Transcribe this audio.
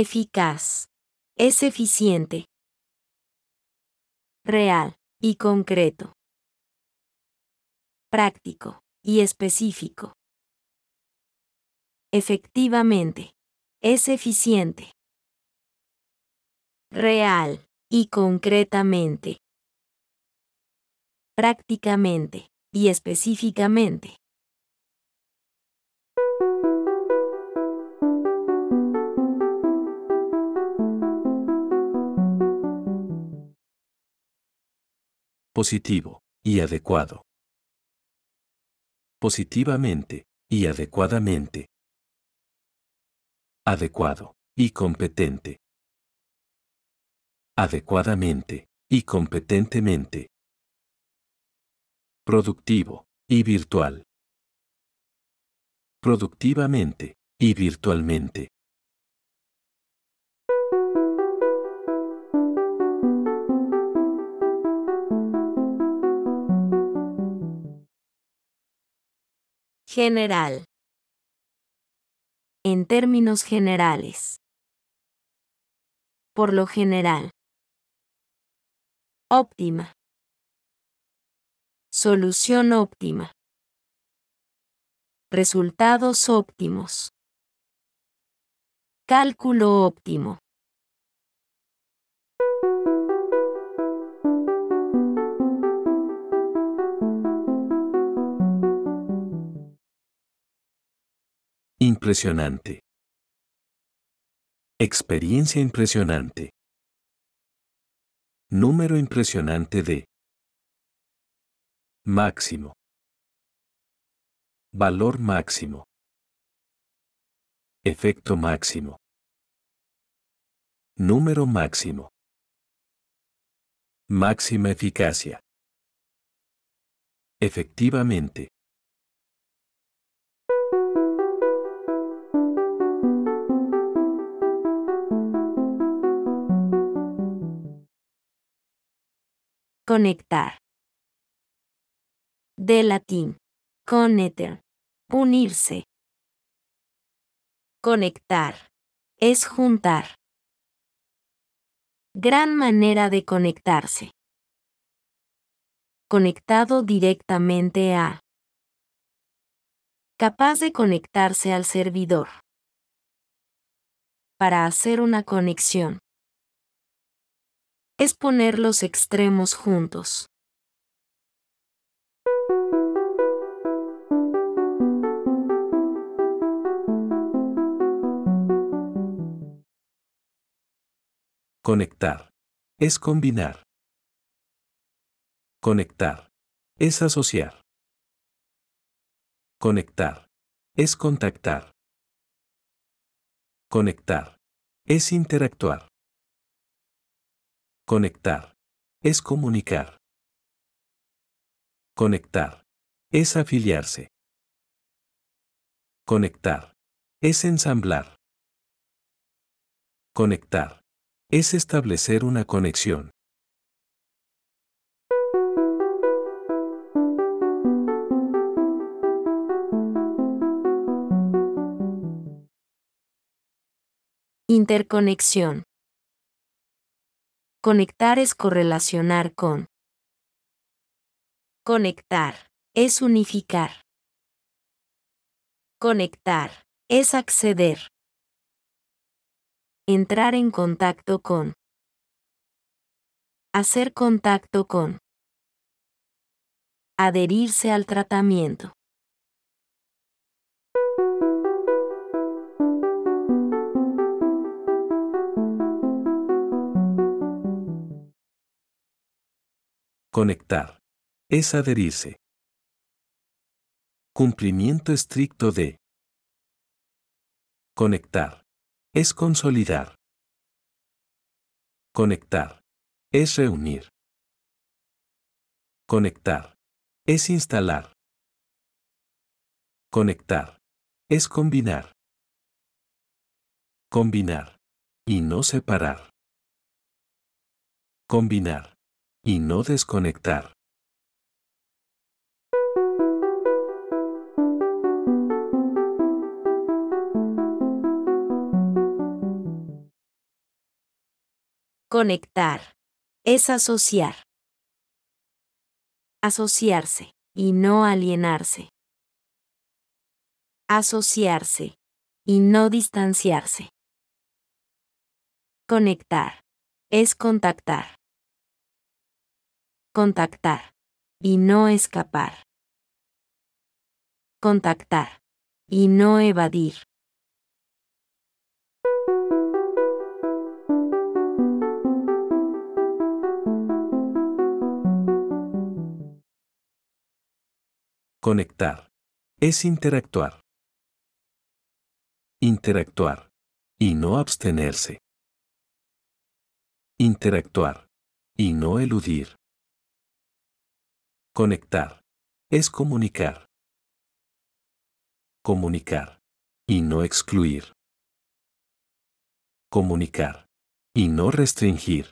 Eficaz. Es eficiente. Real y concreto. Práctico y específico. Efectivamente. Es eficiente. Real y concretamente. Prácticamente y específicamente. Positivo y adecuado. Positivamente y adecuadamente. Adecuado y competente. Adecuadamente y competentemente. Productivo y virtual. Productivamente y virtualmente. General. En términos generales. Por lo general. Óptima. Solución óptima. Resultados óptimos. Cálculo óptimo. Impresionante. Experiencia impresionante. Número impresionante de máximo. Valor máximo. Efecto máximo. Número máximo. Máxima eficacia. Efectivamente. Conectar. De latín. Conneter. Unirse. Conectar. Es juntar. Gran manera de conectarse. Conectado directamente a. Capaz de conectarse al servidor. Para hacer una conexión. Es poner los extremos juntos. Conectar. Es combinar. Conectar. Es asociar. Conectar. Es contactar. Conectar. Es interactuar. Conectar. Es comunicar. Conectar. Es afiliarse. Conectar. Es ensamblar. Conectar. Es establecer una conexión. Interconexión. Conectar es correlacionar con. Conectar es unificar. Conectar es acceder. Entrar en contacto con. Hacer contacto con. Adherirse al tratamiento. Conectar. Es adherirse. Cumplimiento estricto de. Conectar. Es consolidar. Conectar. Es reunir. Conectar. Es instalar. Conectar. Es combinar. Combinar. Y no separar. Combinar. Y no desconectar. Conectar. Es asociar. Asociarse. Y no alienarse. Asociarse. Y no distanciarse. Conectar. Es contactar. Contactar. Y no escapar. Contactar. Y no evadir. Conectar. Es interactuar. Interactuar. Y no abstenerse. Interactuar. Y no eludir. Conectar. Es comunicar. Comunicar. Y no excluir. Comunicar. Y no restringir.